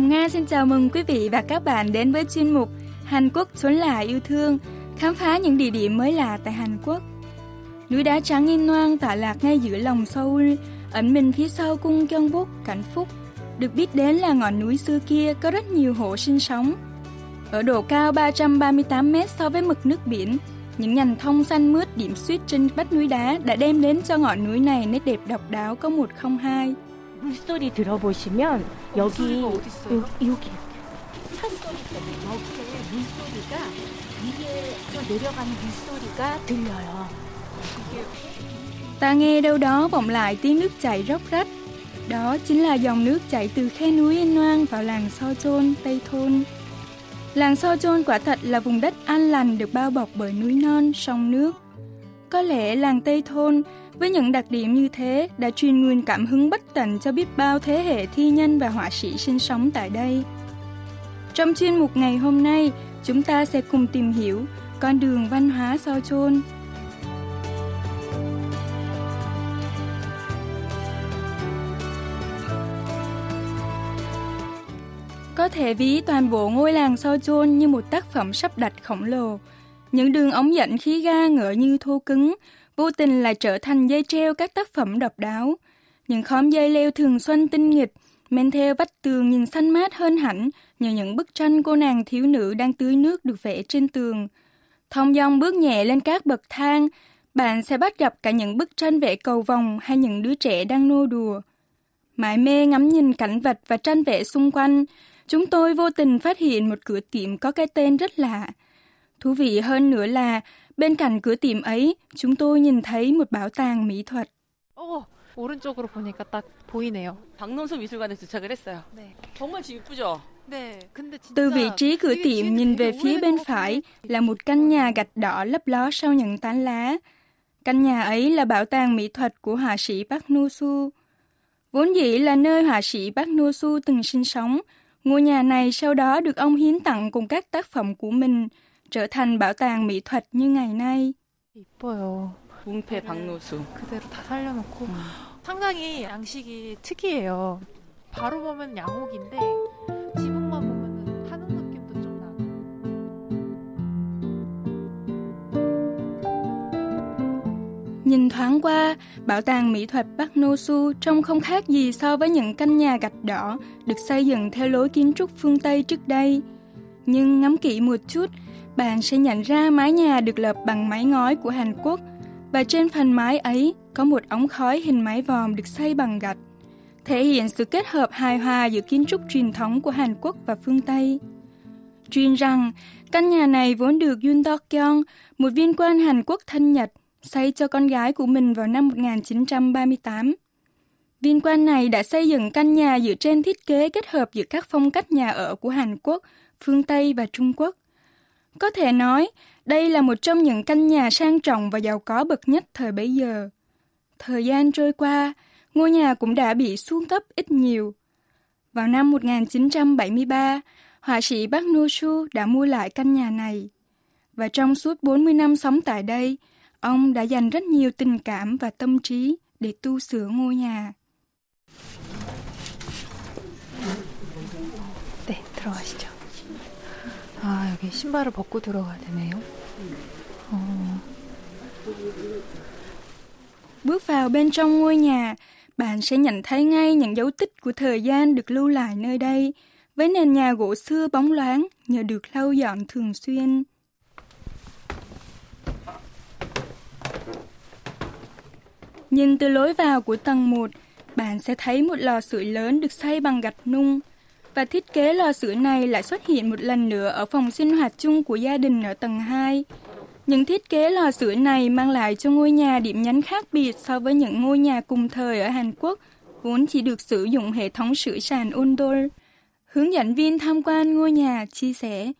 Hồng Nga xin chào mừng quý vị và các bạn đến với chuyên mục Hàn Quốc chốn là yêu thương, khám phá những địa điểm mới lạ tại Hàn Quốc. Núi đá trắng yên noang tọa lạc ngay giữa lòng Seoul, ẩn mình phía sau cung Gyeongbok, Cảnh Phúc. Được biết đến là ngọn núi xưa kia có rất nhiều hộ sinh sống. Ở độ cao 338 mét so với mực nước biển, những nhành thông xanh mướt điểm xuyết trên vách núi đá đã đem đến cho ngọn núi này nét đẹp độc đáo có một không hai. 물소리 들어보시면 여기 요, 여기 산소리 때문에 여기에 물소리가 위에서 내려가는 물소리가 들려요. Ta nghe đâu đó vọng lại tiếng nước chảy róc rách. Đó chính là dòng nước chảy từ khe núi Yên Noang vào làng So Chôn, Tây Thôn. Làng So Chôn quả thật là vùng đất an lành được bao bọc bởi núi non, sông nước. Có lẽ làng Tây Thôn với những đặc điểm như thế đã truyền nguồn cảm hứng bất tận cho biết bao thế hệ thi nhân và họa sĩ sinh sống tại đây. Trong chuyên mục ngày hôm nay, chúng ta sẽ cùng tìm hiểu con đường văn hóa Sao Chôn. Có thể ví toàn bộ ngôi làng Sao Chôn như một tác phẩm sắp đặt khổng lồ. Những đường ống dẫn khí ga ngỡ như thô cứng, vô tình lại trở thành dây treo các tác phẩm độc đáo. Những khóm dây leo thường xuân tinh nghịch, men theo vách tường nhìn xanh mát hơn hẳn nhờ những bức tranh cô nàng thiếu nữ đang tưới nước được vẽ trên tường. Thông dong bước nhẹ lên các bậc thang, bạn sẽ bắt gặp cả những bức tranh vẽ cầu vòng hay những đứa trẻ đang nô đùa. Mãi mê ngắm nhìn cảnh vật và tranh vẽ xung quanh, chúng tôi vô tình phát hiện một cửa tiệm có cái tên rất lạ. Thú vị hơn nữa là bên cạnh cửa tiệm ấy, chúng tôi nhìn thấy một bảo tàng mỹ thuật. 어, 오른쪽으로 보니까 딱 보이네요. 박농수 미술관에 도착을 했어요. 네. 정말 집 이쁘죠? 네. 근데 진짜 Từ vị trí cửa 되게 tiệm 지금 nhìn 되게 về phía 오래된 bên 것 phải 같아요. là một căn nhà gạch đỏ lấp ló sau những tán lá. Căn nhà ấy là bảo tàng mỹ thuật của họa sĩ Park No-su. Vốn dĩ là nơi họa sĩ Park No-su từng sinh sống, ngôi nhà này sau đó được ông hiến tặng cùng các tác phẩm của mình, trở thành bảo tàng mỹ thuật như ngày nay. 이뻐요. 뭉페 박노수. 그대로 다 살려놓고 상당히 양식이 특이해요. 바로 보면 양옥인데 지붕만 보면은 한옥 느낌도 좀 나고. Nhìn thoáng qua, bảo tàng mỹ thuật Park No-su trông không khác gì so với những căn nhà gạch đỏ được xây dựng theo lối kiến trúc phương Tây trước đây. Nhưng ngắm kỹ một chút, bạn sẽ nhận ra mái nhà được lợp bằng mái ngói của Hàn Quốc và trên phần mái ấy có một ống khói hình mái vòm được xây bằng gạch, thể hiện sự kết hợp hài hòa giữa kiến trúc truyền thống của Hàn Quốc và phương Tây. Truyền rằng, căn nhà này vốn được Yoon Do-kyung, một viên quan Hàn Quốc thân Nhật, xây cho con gái của mình vào năm 1938. Viên quan này đã xây dựng căn nhà dựa trên thiết kế kết hợp giữa các phong cách nhà ở của Hàn Quốc, phương Tây và Trung Quốc. Có thể nói, đây là một trong những căn nhà sang trọng và giàu có bậc nhất thời bấy giờ. Thời gian trôi qua, ngôi nhà cũng đã bị xuống cấp ít nhiều. Vào năm 1973, họa sĩ Park No-su đã mua lại căn nhà này. Và trong suốt 40 năm sống tại đây, ông đã dành rất nhiều tình cảm và tâm trí để tu sửa ngôi nhà. 네, 들어가시죠. 아, 여기 신발을 벗고 들어가야 되네요. 어, Bước vào bên trong ngôi nhà, bạn sẽ nhận thấy ngay những dấu tích của thời gian được lưu lại nơi đây, với nền nhà gỗ xưa bóng loáng nhờ được lau dọn thường xuyên. Nhìn từ lối vào của tầng 1, bạn sẽ thấy một lò sưởi lớn được xây bằng gạch nung. và thiết kế lò sưởi này lại xuất hiện một lần nữa ở phòng sinh hoạt chung của gia đình ở tầng 2. Những thiết kế lò sưởi này mang lại cho ngôi nhà điểm nhấn khác biệt so với những ngôi nhà cùng thời ở Hàn Quốc, vốn chỉ được sử dụng hệ thống sưởi sàn Ondol. Hướng dẫn viên tham quan ngôi nhà chia sẻ.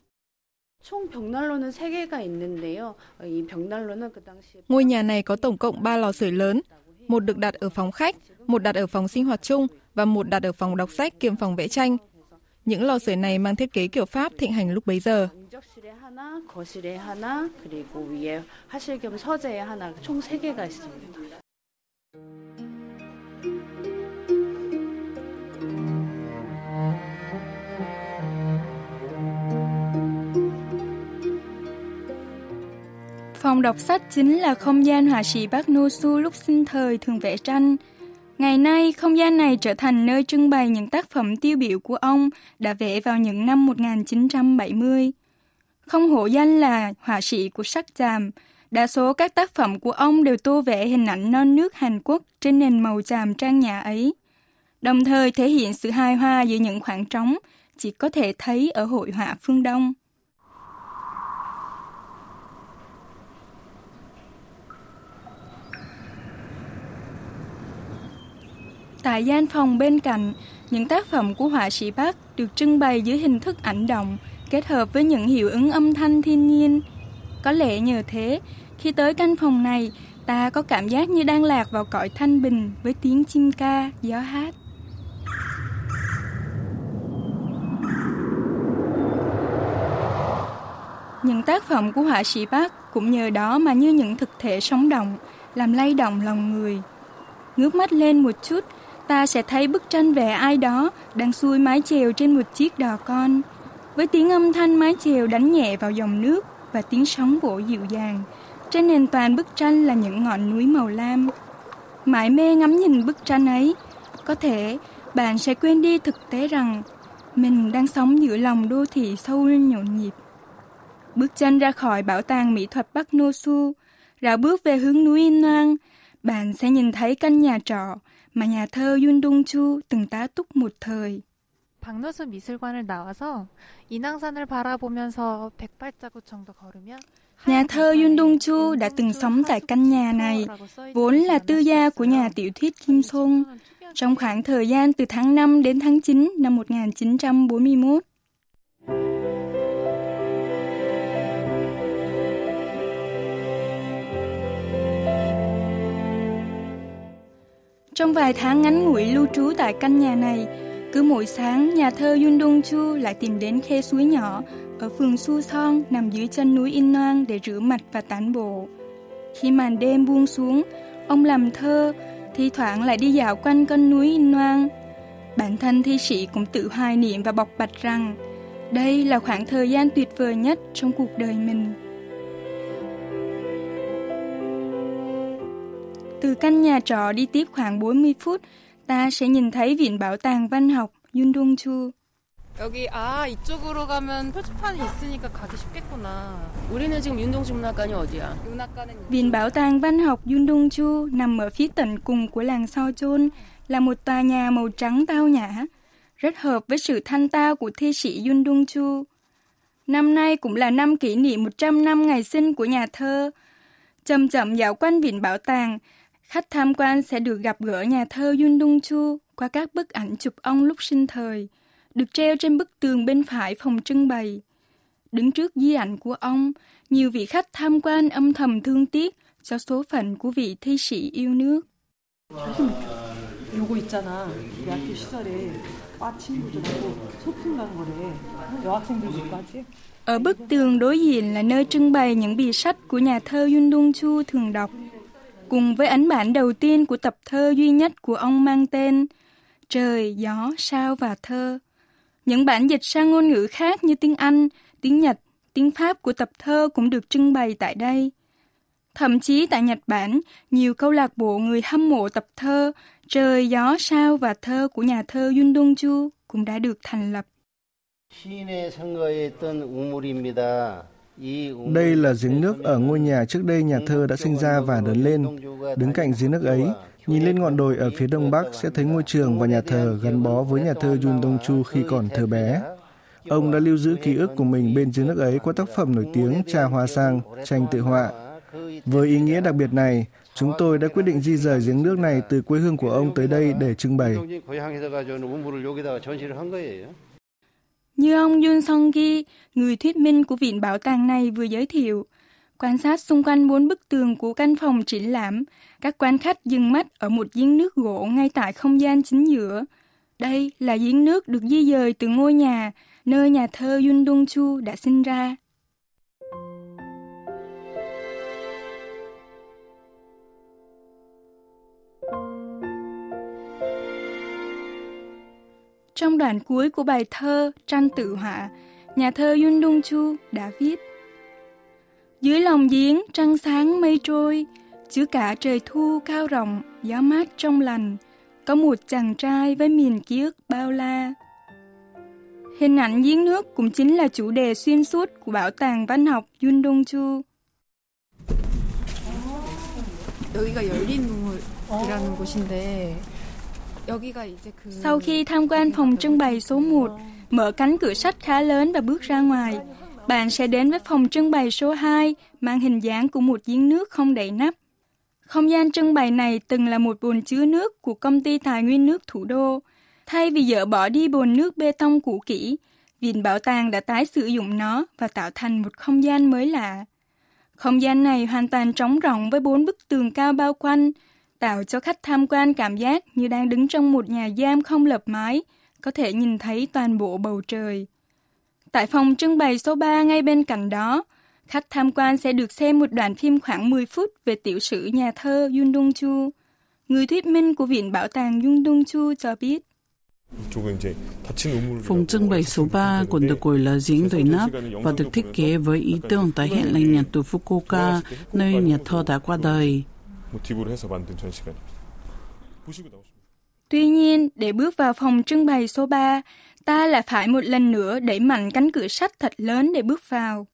Ngôi nhà này có tổng cộng 3 lò sưởi lớn, một được đặt ở phòng khách, một đặt ở phòng sinh hoạt chung và một đặt ở phòng đọc sách kiêm phòng vẽ tranh – những lò sưởi này mang thiết kế kiểu Pháp thịnh hành lúc bấy giờ. Phòng đọc sách chính là không gian họa sĩ Bác Nô Su lúc sinh thời thường vẽ tranh, Ngày nay, không gian này trở thành nơi trưng bày những tác phẩm tiêu biểu của ông đã vẽ vào những năm 1970. Không hổ danh là họa sĩ của sắc chàm, đa số các tác phẩm của ông đều tô vẽ hình ảnh non nước Hàn Quốc trên nền màu chàm trang nhã ấy, đồng thời thể hiện sự hài hòa giữa những khoảng trống chỉ có thể thấy ở hội họa phương Đông. Tại gian phòng bên cạnh, những tác phẩm của họa sĩ Bắc được trưng bày dưới hình thức ảnh động, kết hợp với những hiệu ứng âm thanh thiên nhiên. Có lẽ nhờ thế, khi tới căn phòng này, ta có cảm giác như đang lạc vào cõi thanh bình với tiếng chim ca, gió hát. Những tác phẩm của họa sĩ Bắc cũng nhờ đó mà như những thực thể sống động, làm lay động lòng người. Ngước mắt lên một chút, ta sẽ thấy bức tranh vẽ ai đó đang xuôi mái chèo trên một chiếc đò con. Với tiếng âm thanh mái chèo đánh nhẹ vào dòng nước và tiếng sóng vỗ dịu dàng, trên nền toàn bức tranh là những ngọn núi màu lam. Mãi mê ngắm nhìn bức tranh ấy, có thể bạn sẽ quên đi thực tế rằng mình đang sống giữa lòng đô thị sâu nhộn nhịp. Bước chân ra khỏi bảo tàng mỹ thuật Bắc Nô Su, rảo bước về hướng núi In Noang, bạn sẽ nhìn thấy căn nhà trọ mà nhà thơ Yun Dong Chu từng tá túc một thời. 박노수 미술관을 나와서 인왕산을 바라보면서 백발자국 정도 걸으면 Nhà thơ Yun Dong Chu đã từng sống tại căn nhà này, vốn là tư gia của nhà tiểu thuyết Kim Song, trong khoảng thời gian từ tháng 5 đến tháng 9 năm 1941. Trong vài tháng ngắn ngủi lưu trú tại căn nhà này, cứ mỗi sáng nhà thơ Yun Dong Chu lại tìm đến khe suối nhỏ ở phường Su Son nằm dưới chân núi In Noang để rửa mặt và tán bộ. Khi màn đêm buông xuống, ông làm thơ, thi thoảng lại đi dạo quanh con núi In Noang. Bản thân thi sĩ cũng tự hoài niệm và bộc bạch rằng đây là khoảng thời gian tuyệt vời nhất trong cuộc đời mình. Từ căn nhà trọ đi tiếp khoảng 40 phút, ta sẽ nhìn thấy Viện Bảo tàng Văn học Yundongchu. 여기 아 이쪽으로 가면 표지판이 있으니까 가기 쉽겠구나. 우리는 지금 윤동주 문학관이 어디야? 문학관은 Viện Bảo tàng Văn học Yundongchu nằm ở phía tận cùng của làng Sochon, là một tòa nhà màu trắng tao nhã, rất hợp với sự thanh tao của thi sĩ Yundongchu. Năm nay cũng là năm kỷ niệm 100 năm ngày sinh của nhà thơ. Chậm chậm dạo quanh Viện Bảo tàng, khách tham quan sẽ được gặp gỡ nhà thơ Yundongchu qua các bức ảnh chụp ông lúc sinh thời – được treo trên bức tường bên phải phòng trưng bày. Đứng trước di ảnh của ông, nhiều vị khách tham quan âm thầm thương tiếc cho số phận của vị thi sĩ yêu nước. 요거 있잖아. 우리 학교 시절에 과 친구들하고 소풍 간 거래. 여학생들 집까지. Ở bức tường đối diện là nơi trưng bày những bì sách của nhà thơ Yun Dong Chu thường đọc, cùng với ấn bản đầu tiên của tập thơ duy nhất của ông mang tên Trời, gió, sao và thơ. Những bản dịch sang ngôn ngữ khác như tiếng Anh, tiếng Nhật, tiếng Pháp của tập thơ cũng được trưng bày tại đây. Thậm chí tại Nhật Bản, nhiều câu lạc bộ người hâm mộ tập thơ Trời, gió, sao và thơ của nhà thơ Yun Dong Chu cũng đã được thành lập. Đây là giếng nước ở ngôi nhà trước đây nhà thơ đã sinh ra và lớn lên. Đứng cạnh giếng nước ấy, nhìn lên ngọn đồi ở phía đông bắc sẽ thấy ngôi trường và nhà thờ gắn bó với nhà thơ Yun Dong Chu khi còn thơ bé. Ông đã lưu giữ ký ức của mình bên giếng nước ấy qua tác phẩm nổi tiếng Trà Hoa Sang, tranh tự họa. Với ý nghĩa đặc biệt này, chúng tôi đã quyết định di rời giếng nước này từ quê hương của ông tới đây để trưng bày. Như ông Yun Song Gi, người thuyết minh của viện bảo tàng này vừa giới thiệu, quan sát xung quanh bốn bức tường của căn phòng triển lãm, các quan khách dừng mắt ở một giếng nước gỗ ngay tại không gian chính giữa. Đây là giếng nước được di dời từ ngôi nhà nơi nhà thơ Yun Dong Chu đã sinh ra. Trong đoạn cuối của bài thơ Tranh tự họa, nhà thơ Yun Dong Chu đã viết Dưới lòng giếng trăng sáng mây trôi, chứa cả trời thu cao rộng, gió mát trong lành, có một chàng trai với miền ký ức bao la. Hình ảnh giếng nước cũng chính là chủ đề xuyên suốt của Bảo tàng Văn học Yundongju. 여기가 열린 동물이라는 곳인데 여기가 이제 그 sau khi tham quan phòng trưng bày số 1, mở cánh cửa sắt khá lớn và bước ra ngoài, bạn sẽ đến với phòng trưng bày số 2 mang hình dáng của một giếng nước không đậy nắp. Không gian trưng bày này từng là một bồn chứa nước của công ty tài nguyên nước thủ đô. Thay vì dỡ bỏ đi bồn nước bê tông cũ kỹ, Viện Bảo tàng đã tái sử dụng nó và tạo thành một không gian mới lạ. Không gian này hoàn toàn trống rộng với bốn bức tường cao bao quanh, tạo cho khách tham quan cảm giác như đang đứng trong một nhà giam không lợp mái, có thể nhìn thấy toàn bộ bầu trời. Tại phòng trưng bày số 3 ngay bên cạnh đó, khách tham quan sẽ được xem một đoạn phim khoảng 10 phút về tiểu sử nhà thơ Yun Dong Chu. Người thuyết minh của Viện Bảo tàng Yun Dong Chu cho biết. Phòng trưng bày số 3 còn được gọi là giếng đầy nắp và được thiết kế với ý tưởng tái hiện lại nhà tù Fukuoka, nơi nhà thơ đã qua đời. Tuy nhiên, để bước vào phòng trưng bày số 3, ta lại phải một lần nữa đẩy mạnh cánh cửa sắt thật lớn để bước vào.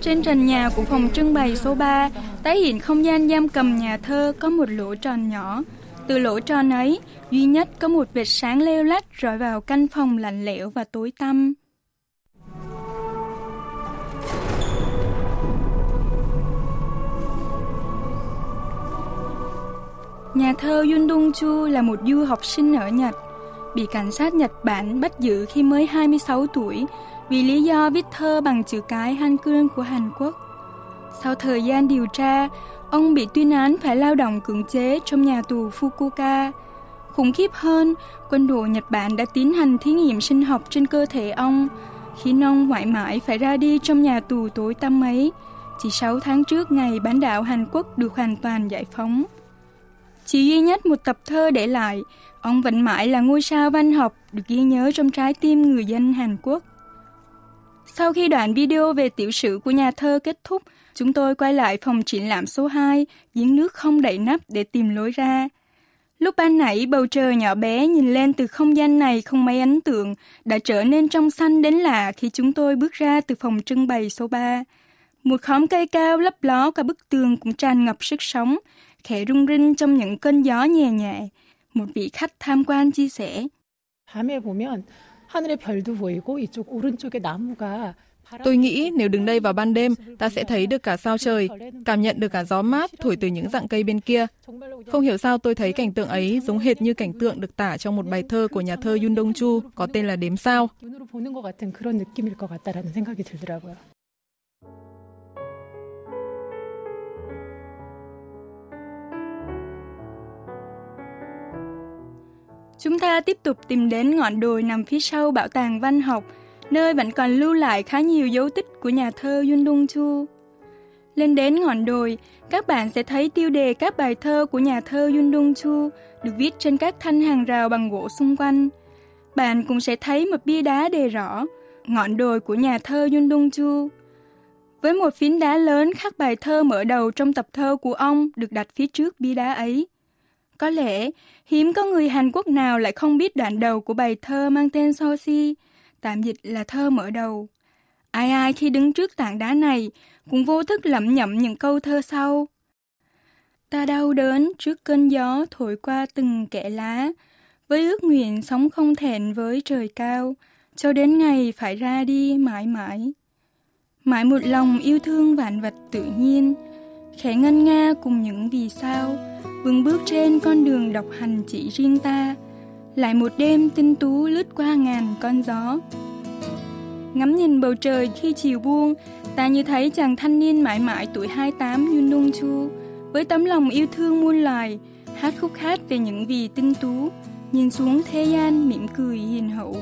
Trên trần nhà của phòng trưng bày số 3, tái hiện không gian giam cầm nhà thơ có một lỗ tròn nhỏ. Từ lỗ tròn ấy, duy nhất có một vệt sáng leo lách rọi vào căn phòng lạnh lẽo và tối tăm. Nhà thơ Yun Dong Chu là một du học sinh ở Nhật, bị cảnh sát Nhật Bản bắt giữ khi mới 26 tuổi vì lý do viết thơ bằng chữ cái Hangul của Hàn Quốc. Sau thời gian điều tra, ông bị tuyên án phải lao động cưỡng chế trong nhà tù Fukuoka. Khủng khiếp hơn, quân đội Nhật Bản đã tiến hành thí nghiệm sinh học trên cơ thể ông, khiến ông mãi mãi phải ra đi trong nhà tù tối tăm ấy, chỉ 6 tháng trước ngày bán đảo Hàn Quốc được hoàn toàn giải phóng. Chỉ duy nhất một tập thơ để lại, ông vẫn mãi là ngôi sao văn học được ghi nhớ trong trái tim người dân Hàn Quốc. Sau khi đoạn video về tiểu sử của nhà thơ kết thúc, chúng tôi quay lại phòng triển lãm số 2, giếng nước không đậy nắp để tìm lối ra. Lúc ban nãy bầu trời nhỏ bé nhìn lên từ không gian này không mấy ấn tượng, đã trở nên trong xanh đến lạ khi chúng tôi bước ra từ phòng trưng bày số 3. Một khóm cây cao lấp ló cả bức tường cũng tràn ngập sức sống, khẽ rung rinh trong những cơn gió nhẹ nhẹ. Một vị khách tham quan chia sẻ. 밤에 보면 하늘에 별도 보이고 이쪽 오른쪽에 나무가 Tôi nghĩ nếu đứng đây vào ban đêm, ta sẽ thấy được cả sao trời, cảm nhận được cả gió mát thổi từ những dạng cây bên kia. Không hiểu sao tôi thấy cảnh tượng ấy giống hệt như cảnh tượng được tả trong một bài thơ của nhà thơ Yun Dong Chu có tên là Đếm sao. Chúng ta tiếp tục tìm đến ngọn đồi nằm phía sau bảo tàng văn học, nơi vẫn còn lưu lại khá nhiều dấu tích của nhà thơ Yun Dung Chu. Lên đến ngọn đồi, các bạn sẽ thấy tiêu đề các bài thơ của nhà thơ Yun Dung Chu được viết trên các thanh hàng rào bằng gỗ xung quanh. Bạn cũng sẽ thấy một bia đá đề rõ ngọn đồi của nhà thơ Yun Dung Chu. Với một phiến đá lớn khắc bài thơ mở đầu trong tập thơ của ông được đặt phía trước bia đá ấy. Có lẽ, hiếm có người Hàn Quốc nào lại không biết đoạn đầu của bài thơ mang tên Sosi, tạm dịch là thơ mở đầu. Ai ai khi đứng trước tảng đá này cũng vô thức lẩm nhẩm những câu thơ sau. Ta đau đớn trước cơn gió thổi qua từng kẽ lá, với ước nguyện sống không thẹn với trời cao, cho đến ngày phải ra đi mãi mãi. Mãi một lòng yêu thương vạn vật tự nhiên, khẽ ngân nga cùng những vì sao, vững bước trên con đường độc hành chỉ riêng ta, lại một đêm tinh tú lướt qua ngàn con gió. Ngắm nhìn bầu trời khi chiều buông, ta như thấy chàng thanh niên mãi mãi tuổi 28 Yun Dong Chu, với tấm lòng yêu thương muôn loài, hát khúc hát về những vì tinh tú, nhìn xuống thế gian mỉm cười hiền hậu.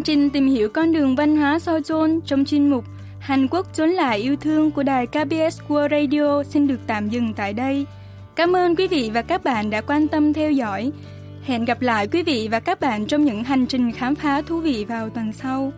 Chương trình tìm hiểu con đường văn hóa Sojon trong chuyên mục Hàn Quốc trốn lại yêu thương của đài KBS World Radio xin được tạm dừng tại đây. Cảm ơn quý vị và các bạn đã quan tâm theo dõi. Hẹn gặp lại quý vị và các bạn trong những hành trình khám phá thú vị vào tuần sau.